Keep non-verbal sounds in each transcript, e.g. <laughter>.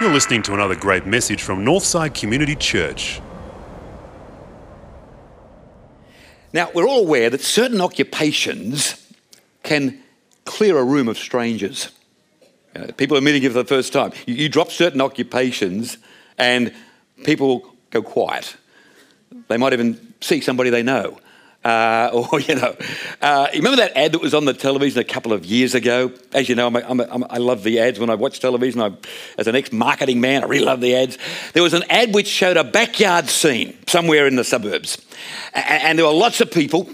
You're listening to another great message from Northside Community Church. Now, we're all aware that certain occupations can clear a room of strangers. Uh, people are meeting you for the first time. You, you drop certain occupations and people go quiet. They might even see somebody they know. Uh, <laughs> or, you know, uh, remember that ad that was on the television a couple of years ago? As you know, I'm a, I'm a, I'm a, i love the ads when I watch television. I, as an ex marketing man, I really love the ads. There was an ad which showed a backyard scene somewhere in the suburbs. And, and there were lots of people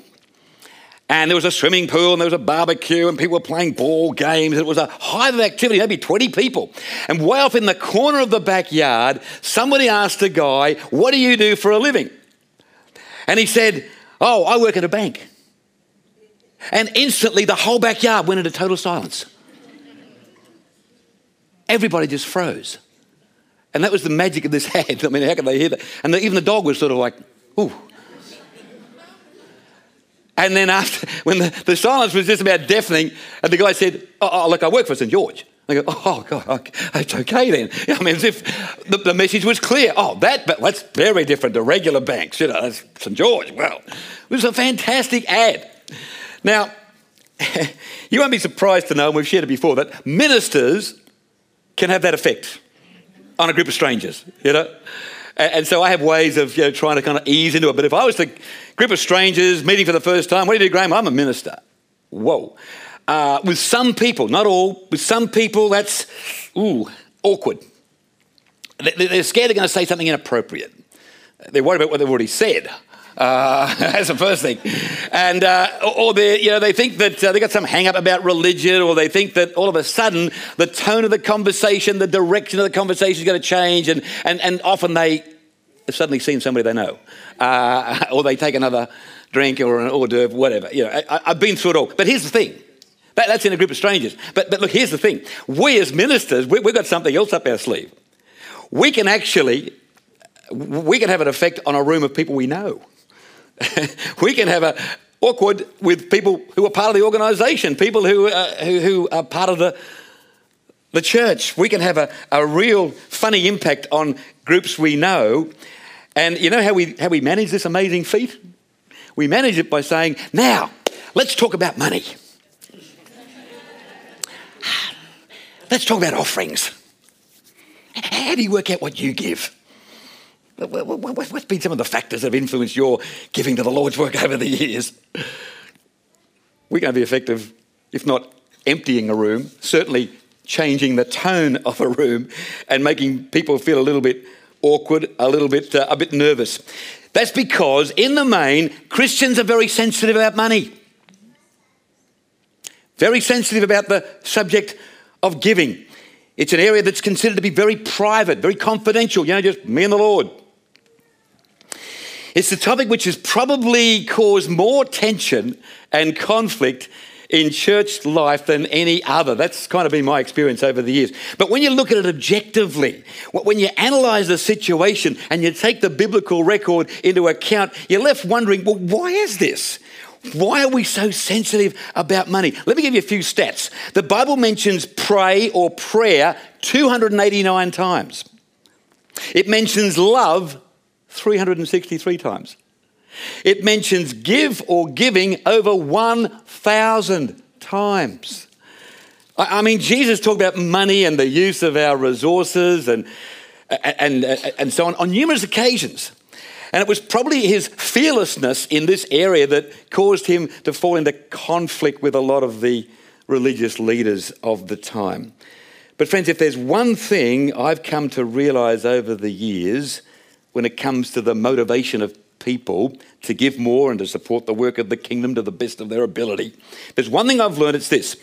and there was a swimming pool and there was a barbecue and people were playing ball games. It was a hive of activity, maybe 20 people. And way off in the corner of the backyard, somebody asked a guy, What do you do for a living? And he said, Oh, I work at a bank. And instantly the whole backyard went into total silence. Everybody just froze. And that was the magic of this <laughs> ad. I mean, how could they hear that? And even the dog was sort of like, ooh. And then after, <laughs> when the, the silence was just about deafening, and the guy said, oh, oh look, I work for St. George. I go, oh, God, it's okay then. <laughs> I mean, as if the, the, message was clear. Oh, that, but that's very different to regular banks. You know, that's St. George. Well, it was a fantastic ad. Now, <laughs> you won't be surprised to know, and we've shared it before, that ministers can have that effect on a group of strangers, you know? And so I have ways of you know, trying to kind of ease into it. But if I was to group of strangers meeting for the first time, what do you do, Graham? I'm a minister. Whoa. Uh, with some people, not all, with some people, that's, ooh, awkward. They're scared they're going to say something inappropriate. They're worried about what they've already said. Uh, <laughs> that's the first thing. And, uh, or they, you know, they think that uh, they got some hang up about religion, or they think that all of a sudden the tone of the conversation, the direction of the conversation is going to change. And, and, and often they have suddenly seen somebody they know, uh, <laughs> or they take another drink or an hors d'oeuvre, whatever. You know, I, have been through it all. But here's the thing. That, that's in a group of strangers. But, but look, here's the thing. We as ministers, we, we've got something else up our sleeve. We can actually, we can have an effect on a room of people we know. <laughs> we can have a awkward with people who are part of the organisation, people who, uh, who, who, are part of the, the church. We can have a, a real funny impact on groups we know. And you know how we, how we manage this amazing feat? We manage it by saying, now, let's talk about money. Let's talk about offerings. How do you work out what you give? What's been some of the factors that have influenced your giving to the Lord's work over the years? We're going to be effective, if not emptying a room, certainly changing the tone of a room and making people feel a little bit awkward, a little bit, uh, a bit nervous. That's because, in the main, Christians are very sensitive about money. Very sensitive about the subject of giving. It's an area that's considered to be very private, very confidential, you know, just me and the Lord. It's the topic which has probably caused more tension and conflict in church life than any other. That's kind of been my experience over the years. But when you look at it objectively, when you analyze the situation and you take the biblical record into account, you're left wondering, well, why is this? Why are we so sensitive about money? Let me give you a few stats. The Bible mentions pray or prayer 289 times. It mentions love 363 times. It mentions give or giving over 1,000 times. I mean, Jesus talked about money and the use of our resources and, and, and so on on numerous occasions. And it was probably his fearlessness in this area that caused him to fall into conflict with a lot of the religious leaders of the time. But, friends, if there's one thing I've come to realize over the years, when it comes to the motivation of people to give more and to support the work of the kingdom to the best of their ability. There's one thing I've learned it's this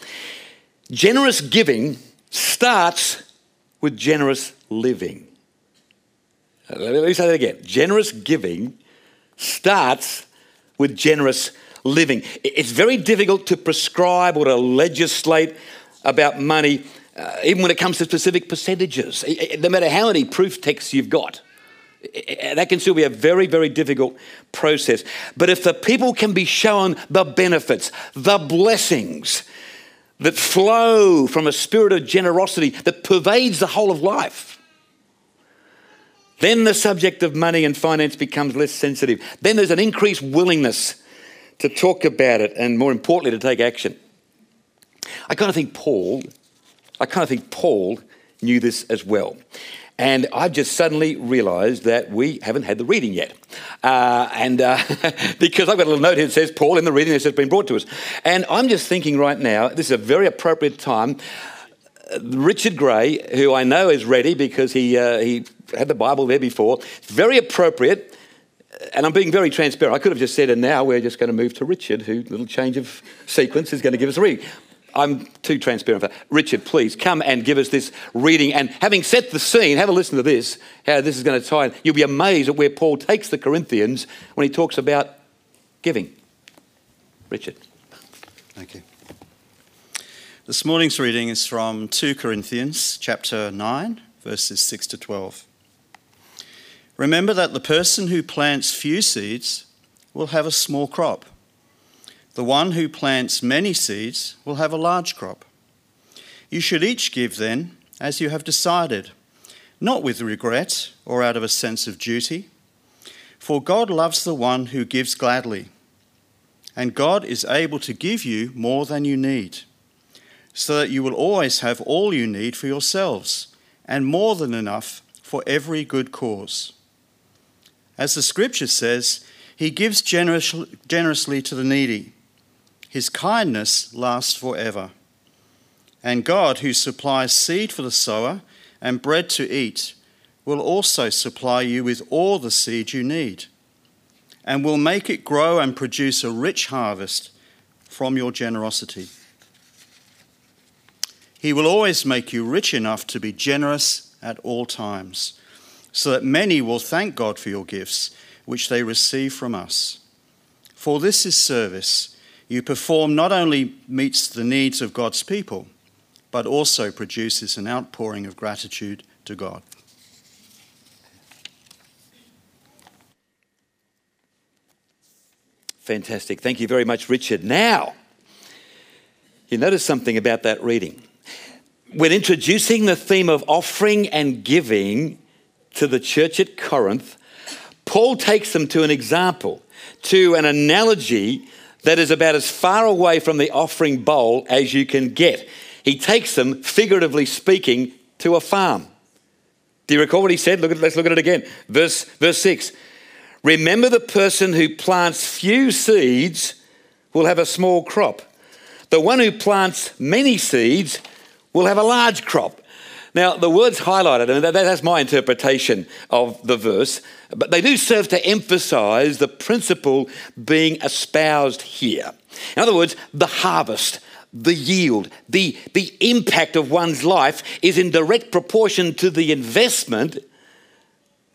generous giving starts with generous living. Uh, let me say that again. Generous giving starts with generous living. It's very difficult to prescribe or to legislate about money, uh, even when it comes to specific percentages, no matter how many proof texts you've got that can still be a very, very difficult process. But if the people can be shown the benefits, the blessings, that flow from a spirit of generosity that pervades the whole of life. Then the subject of money and finance becomes less sensitive. Then there's an increased willingness to talk about it and, more importantly, to take action. I kind of think Paul, I kind of think Paul knew this as well. And I've just suddenly realised that we haven't had the reading yet. Uh, and uh, <laughs> because I've got a little note here that says, Paul, in the reading, this has been brought to us. And I'm just thinking right now, this is a very appropriate time. Richard Gray, who I know is ready because he, uh, he had the Bible there before, very appropriate. And I'm being very transparent. I could have just said, and now we're just going to move to Richard, who, little change of sequence, is going to give us a reading. I'm too transparent for that. Richard, please come and give us this reading. And having set the scene, have a listen to this, how this is going to tie in. You'll be amazed at where Paul takes the Corinthians when he talks about giving. Richard. Thank you. This morning's reading is from 2 Corinthians chapter 9, verses 6 to 12. Remember that the person who plants few seeds will have a small crop the one who plants many seeds will have a large crop. You should each give then as you have decided, not with regret or out of a sense of duty. For God loves the one who gives gladly, and God is able to give you more than you need, so that you will always have all you need for yourselves, and more than enough for every good cause. As the scripture says, He gives generously to the needy. His kindness lasts forever. And God, who supplies seed for the sower and bread to eat, will also supply you with all the seed you need, and will make it grow and produce a rich harvest from your generosity. He will always make you rich enough to be generous at all times, so that many will thank God for your gifts, which they receive from us. For this is service you perform not only meets the needs of God's people, but also produces an outpouring of gratitude to God. Fantastic. Thank you very much, Richard. Now, you notice something about that reading. When introducing the theme of offering and giving to the church at Corinth, Paul takes them to an example, to an analogy that is about as far away from the offering bowl as you can get. He takes them, figuratively speaking, to a farm. Do you recall what he said? Look at, let's look at it again. Verse, verse 6. Remember the person who plants few seeds will have a small crop. The one who plants many seeds will have a large crop. Now, the words highlighted, and that's my interpretation of the verse, but they do serve to emphasize the principle being espoused here. In other words, the harvest, the yield, the, the impact of one's life is in direct proportion to the investment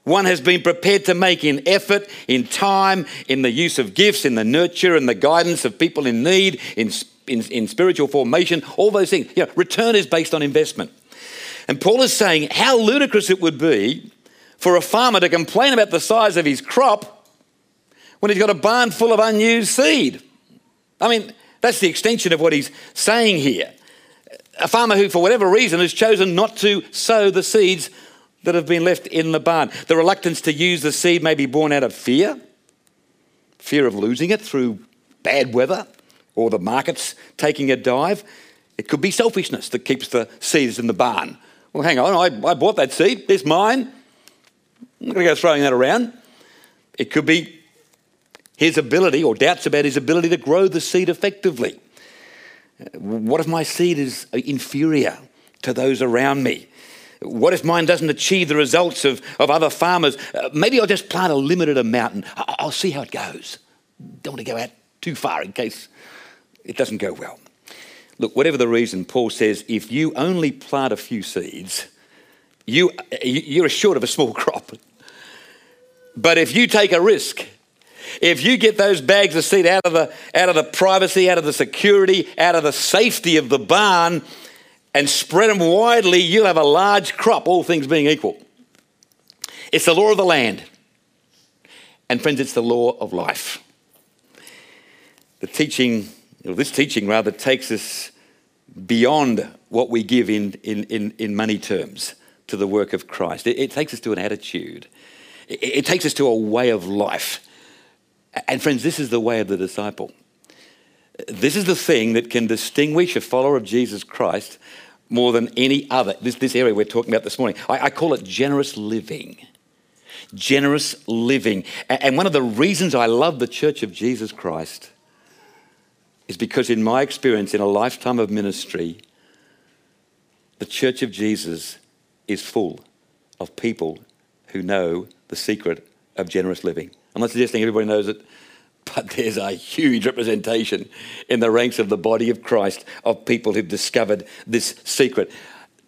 one has been prepared to make in effort, in time, in the use of gifts, in the nurture and the guidance of people in need, in, in, in spiritual formation, all those things. You know, return is based on investment. And Paul is saying how ludicrous it would be for a farmer to complain about the size of his crop when he's got a barn full of unused seed. I mean, that's the extension of what he's saying here. A farmer who, for whatever reason, has chosen not to sow the seeds that have been left in the barn. The reluctance to use the seed may be born out of fear fear of losing it through bad weather or the markets taking a dive. It could be selfishness that keeps the seeds in the barn well, hang on, I, I bought that seed, it's mine. I'm not going to go throwing that around. It could be his ability or doubts about his ability to grow the seed effectively. What if my seed is inferior to those around me? What if mine doesn't achieve the results of, of other farmers? Uh, maybe I'll just plant a limited amount and I'll see how it goes. Don't want to go out too far in case it doesn't go well. Look, whatever the reason, Paul says if you only plant a few seeds, you, you're assured of a small <laughs> crop. But if you take a risk, if you get those bags of seed out of the, out of the privacy, out of the security, out of the safety of the barn, and spread them widely, you'll have a large crop, all things being equal. It's the law of the land. And friends, it's the law of life. The teaching, or this teaching rather, takes us beyond what we give in, in, in, in money terms to the work of Christ. It, it takes us to an attitude, it, it takes us to a way of life. And, friends, this is the way of the disciple. This is the thing that can distinguish a follower of Jesus Christ more than any other. This, this area we're talking about this morning. I, I call it generous living. Generous living. And one of the reasons I love the Church of Jesus Christ is because, in my experience, in a lifetime of ministry, the Church of Jesus is full of people who know the secret of generous living. I'm not suggesting everybody knows it, <laughs> but there's a huge representation in the ranks of the body of Christ of people who've discovered this secret.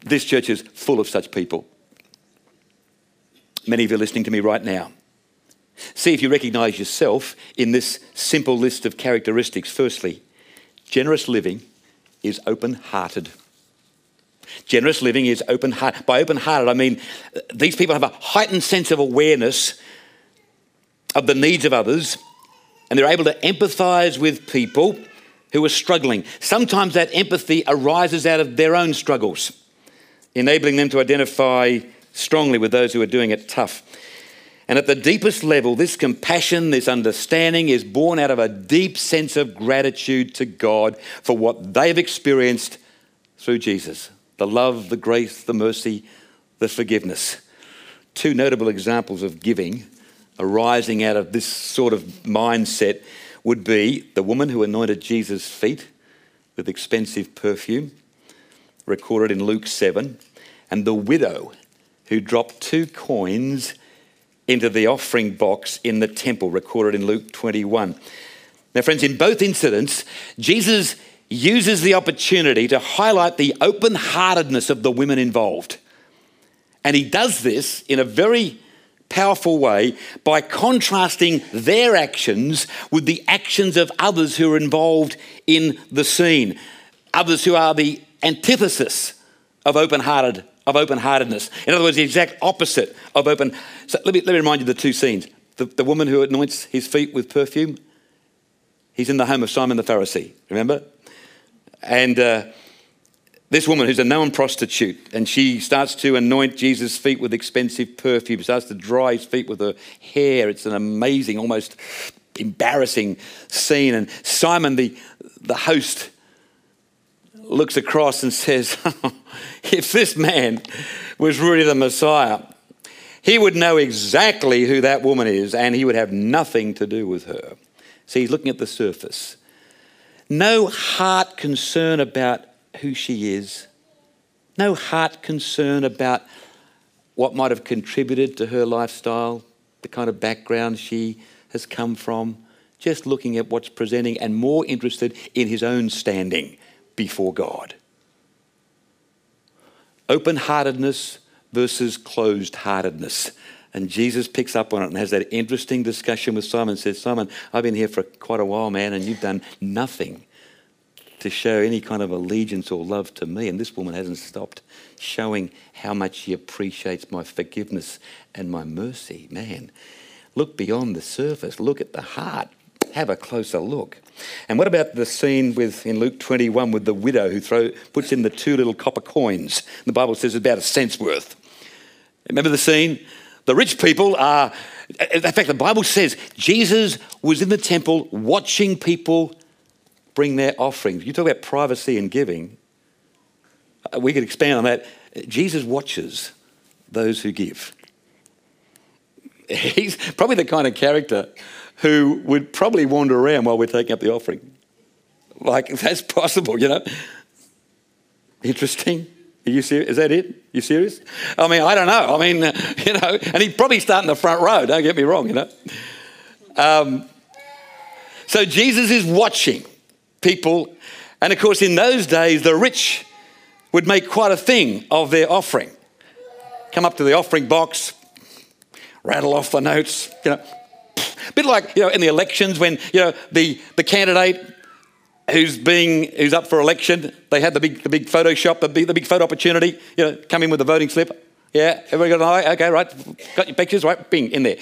This church is full of such people. Many of you are listening to me right now. See if you recognize yourself in this simple list of characteristics. Firstly, generous living is open hearted. Generous living is open hearted. By open hearted, I mean these people have a heightened sense of awareness of the needs of others and they're able to empathize with people who are struggling. Sometimes that empathy arises out of their own struggles, enabling them to identify strongly with those who are doing it tough. And at the deepest level, this compassion, this understanding is born out of a deep sense of gratitude to God for what they've experienced through Jesus the love, the grace, the mercy, the forgiveness. Two notable examples of giving arising out of this sort of mindset would be the woman who anointed Jesus' feet with expensive perfume, recorded in Luke 7, and the widow who dropped two coins into the offering box in the temple, recorded in Luke 21. Now, friends, in both incidents, Jesus uses the opportunity to highlight the open heartedness of the women involved. And he does this in a very powerful way by contrasting their actions with the actions of others who are involved in the scene, others who are the antithesis of open-hearted of open-heartedness. In other words, the exact opposite of open. So let me, let me remind you the two scenes. The, the woman who anoints his feet with perfume, he's in the home of Simon the Pharisee, remember? And uh, this woman who's a known prostitute, and she starts to anoint Jesus' feet with expensive perfume, starts to dry his feet with her hair. It's an amazing, almost embarrassing scene. And Simon, the, the host, looks across and says, <laughs> If this man was really the Messiah, he would know exactly who that woman is, and he would have nothing to do with her. See, he's looking at the surface. No heart concern about who she is, no heart concern about what might have contributed to her lifestyle, the kind of background she has come from, just looking at what's presenting and more interested in his own standing before God. Open heartedness versus closed heartedness. And Jesus picks up on it and has that interesting discussion with Simon. Says, Simon, I've been here for quite a while, man, and you've done nothing to show any kind of allegiance or love to me. And this woman hasn't stopped showing how much she appreciates my forgiveness and my mercy. Man, look beyond the surface, look at the heart, have a closer look. And what about the scene with in Luke 21 with the widow who throw, puts in the two little copper coins? The Bible says it's about a cent's worth. Remember the scene? The rich people are, in fact, the Bible says Jesus was in the temple watching people bring their offerings. You talk about privacy and giving. Uh, we could expand on that. Jesus watches those who give. <laughs> He's probably the kind of character who would probably wander around while we're taking up the offering. Like, <laughs> that's possible, you know. Interesting. Are you serious? Is that it? You serious? I mean, I don't know. I mean, <laughs> you know, and he'd probably start in the front row, don't get me wrong, you know. Um, so Jesus is watching people. And of course, in those days, the rich would make quite a thing of their offering. Come up to the offering box, rattle off the notes, you know. A bit like, you know, in the elections when, you know, the, the candidate who's being who's up for election, they had the big the big Photoshop, the big, the big photo opportunity, you know, come in with the voting slip. Yeah, everybody got an eye? Okay, right. Got your pictures, right? Bing, in there.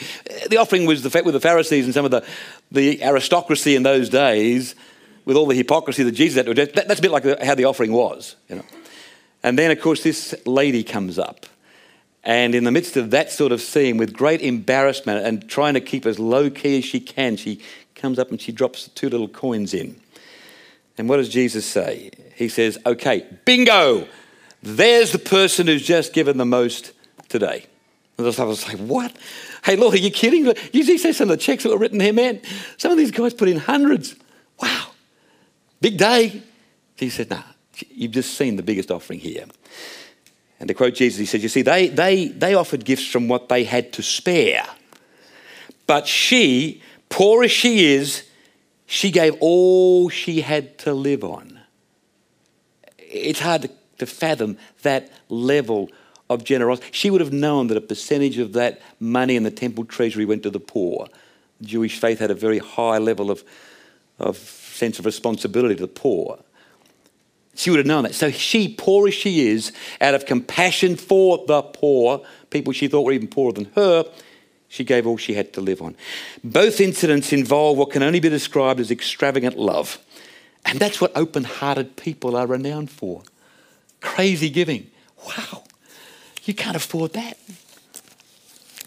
The offering was the fact with the Pharisees and some of the, the aristocracy in those days with all the hypocrisy that Jesus had to address. That, that's a bit like how the offering was, you know. And then, of course, this lady comes up. And in the midst of that sort of scene, with great embarrassment and trying to keep as low key as she can, she comes up and she drops two little coins in. And what does Jesus say? He says, Okay, bingo! There's the person who's just given the most today. And I was like, What? Hey, Lord, are you kidding? You see some of the checks that were written here, man? Some of these guys put in hundreds. Wow. Big day. He said, Nah, you've just seen the biggest offering here. And to quote Jesus, he said, You see, they, they, they offered gifts from what they had to spare. But she, poor as she is, she gave all she had to live on. It's hard to, to fathom that level of generosity. She would have known that a percentage of that money in the temple treasury went to the poor. The Jewish faith had a very high level of, of sense of responsibility to the poor. She would have known that. So she, poor as she is, out of compassion for the poor, people she thought were even poorer than her, she gave all she had to live on. Both incidents involve what can only be described as extravagant love. And that's what open hearted people are renowned for crazy giving. Wow, you can't afford that.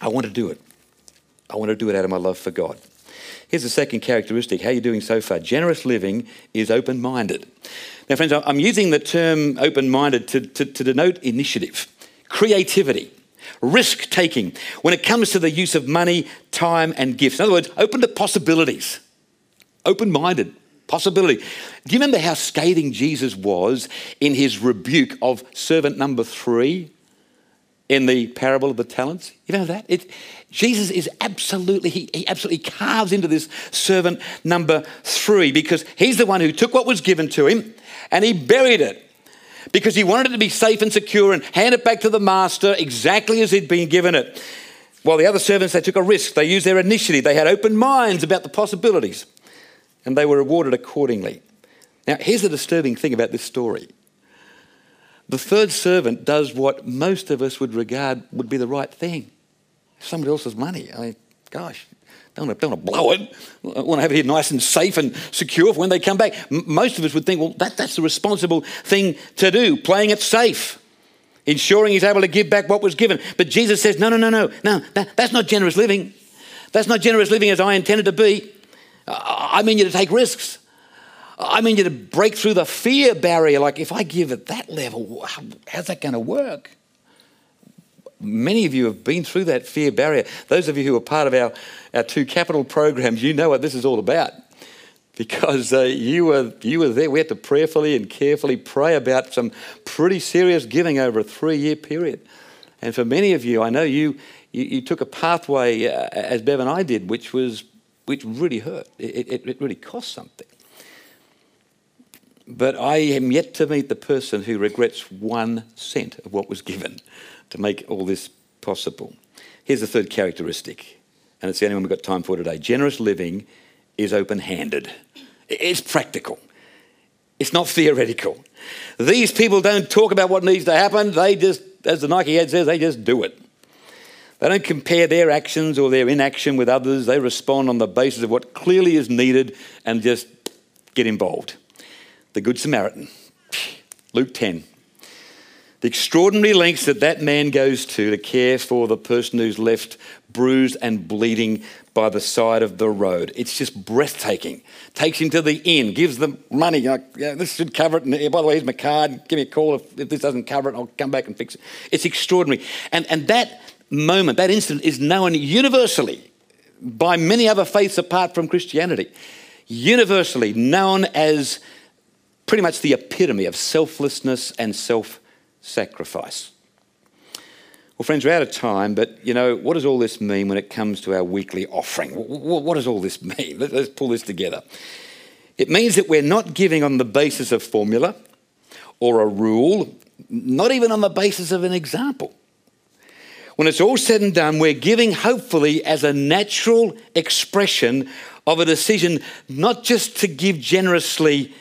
I want to do it. I want to do it out of my love for God. Here's the second characteristic. How are you doing so far? Generous living is open minded. Now, friends, I'm using the term open minded to, to, to denote initiative, creativity, risk taking when it comes to the use of money, time, and gifts. In other words, open to possibilities, open minded. Possibility. Do you remember how scathing Jesus was in his rebuke of servant number three in the parable of the talents? You know that? It, Jesus is absolutely, he, he absolutely carves into this servant number three because he's the one who took what was given to him and he buried it because he wanted it to be safe and secure and hand it back to the master exactly as he'd been given it. While the other servants, they took a risk. They used their initiative. They had open minds about the possibilities and they were rewarded accordingly. Now, here's the disturbing thing about this story. The third servant does what most of us would regard would be the right thing. Somebody else's money. I mean, gosh, don't want, to, blow it. I want to have it here nice and safe and secure for when they come back. Most of us would think, well, that, that's the responsible thing to do, playing it safe, ensuring he's able to give back what was given. But Jesus says, no, no, no, no, no, that, that's not generous living. That's not generous living as I intended to be. I mean you to take risks. I mean you to break through the fear barrier. Like, if I give at that level, how's that going to work? Many of you have been through that fear barrier. Those of you who are part of our, our two capital programs, you know what this is all about. Because uh, you, were, you were there. We had to prayerfully and carefully pray about some pretty serious giving over a three year period. And for many of you, I know you, you, you took a pathway, uh, as Bev and I did, which, was, which really hurt. It, it, it really cost something. But I am yet to meet the person who regrets one cent of what was given to make all this possible. Here's the third characteristic, and it's the only one we've got time for today. Generous living is open handed, it's practical, it's not theoretical. These people don't talk about what needs to happen, they just, as the Nike ad says, they just do it. They don't compare their actions or their inaction with others. They respond on the basis of what clearly is needed and just get involved. The Good Samaritan, Luke 10. The extraordinary lengths that that man goes to to care for the person who's left bruised and bleeding by the side of the road. It's just breathtaking. Takes him to the inn, gives them money. Like, yeah, this should cover it. And by the way, here's my card. Give me a call if, if this doesn't cover it. I'll come back and fix it. It's extraordinary. And, and that moment, that incident is known universally by many other faiths apart from Christianity. Universally known as pretty much the epitome of selflessness and self sacrifice. Well, friends, we're out of time, but you know, what does all this mean when it comes to our weekly offering? What does all this <laughs> mean? Let's pull this together. It means that we're not giving on the basis of formula or a rule, not even on the basis of an example. When it's all said and done, we're giving hopefully as a natural expression of a decision not just to give generously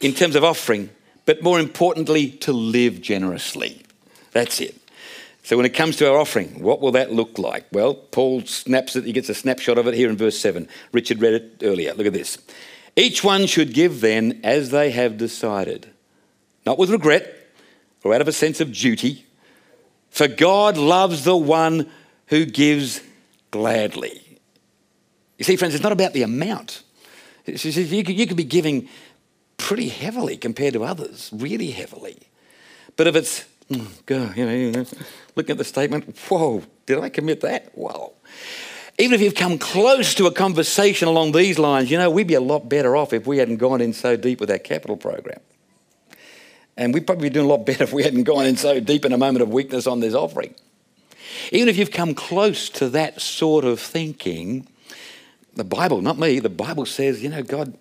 in terms of offering, but more importantly, to live generously. That's it. So when it comes to our offering, what will that look like? Well, Paul snaps it, he gets a snapshot of it here in verse 7. Richard read it earlier. Look at this. Each one should give then as they have decided, not with regret or out of a sense of duty, for God loves the one who gives gladly. You see, friends, it's not about the amount. You could, be giving pretty heavily compared to others, really heavily. But if it's, mm, God, you know, you know, looking at the statement, whoa, did I commit that? Whoa. Even if you've come close to a conversation along these lines, you know, we'd be a lot better off if we hadn't gone in so deep with our capital program. And we'd probably be doing a lot better if we hadn't gone in so deep in a moment of weakness on this offering. Even if you've come close to that sort of thinking, the Bible, not me, the Bible says, you know, God,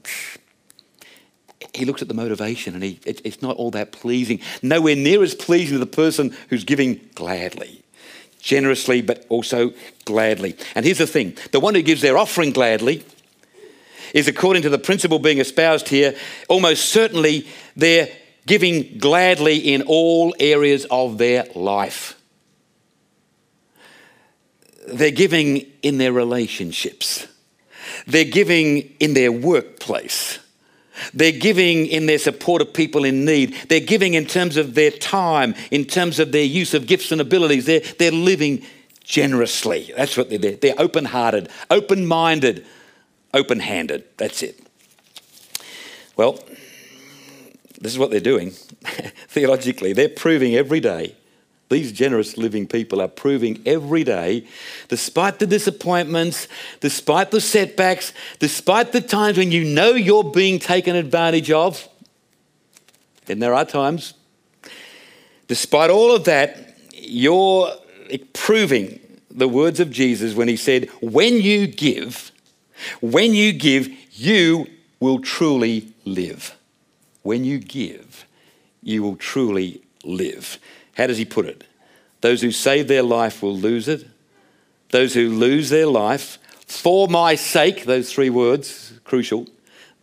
he looks at the motivation and he, it, it's not all that pleasing. Nowhere near as pleasing to the person who's giving gladly, generously, but also gladly. And here's the thing the one who gives their offering gladly is, according to the principle being espoused here, almost certainly they're giving gladly in all areas of their life. They're giving in their relationships. They're giving in their workplace. They're giving in their support of people in need. They're giving in terms of their time, in terms of their use of gifts and abilities. They're, they're living generously. That's what they're. They're open hearted, open minded, open handed. That's it. Well, this is what they're doing <laughs> theologically. They're proving every day these generous living people are proving every day, despite the disappointments, despite the setbacks, despite the times when you know you're being taken advantage of, and there are times, despite all of that, you're proving the words of Jesus when he said, When you give, when you give, you will truly live. When you give, you will truly live. How does he put it? Those who save their life will lose it. Those who lose their life for my sake, those three words, crucial.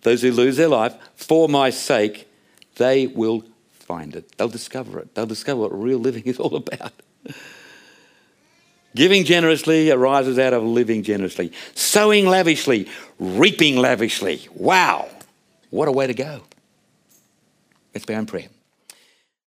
Those who lose their life for my sake, they will find it. They'll discover it. They'll discover what real living <laughs> is all about. Giving generously arises out of living generously. Sowing lavishly, reaping lavishly. Wow, what a way to go. Let's be in prayer.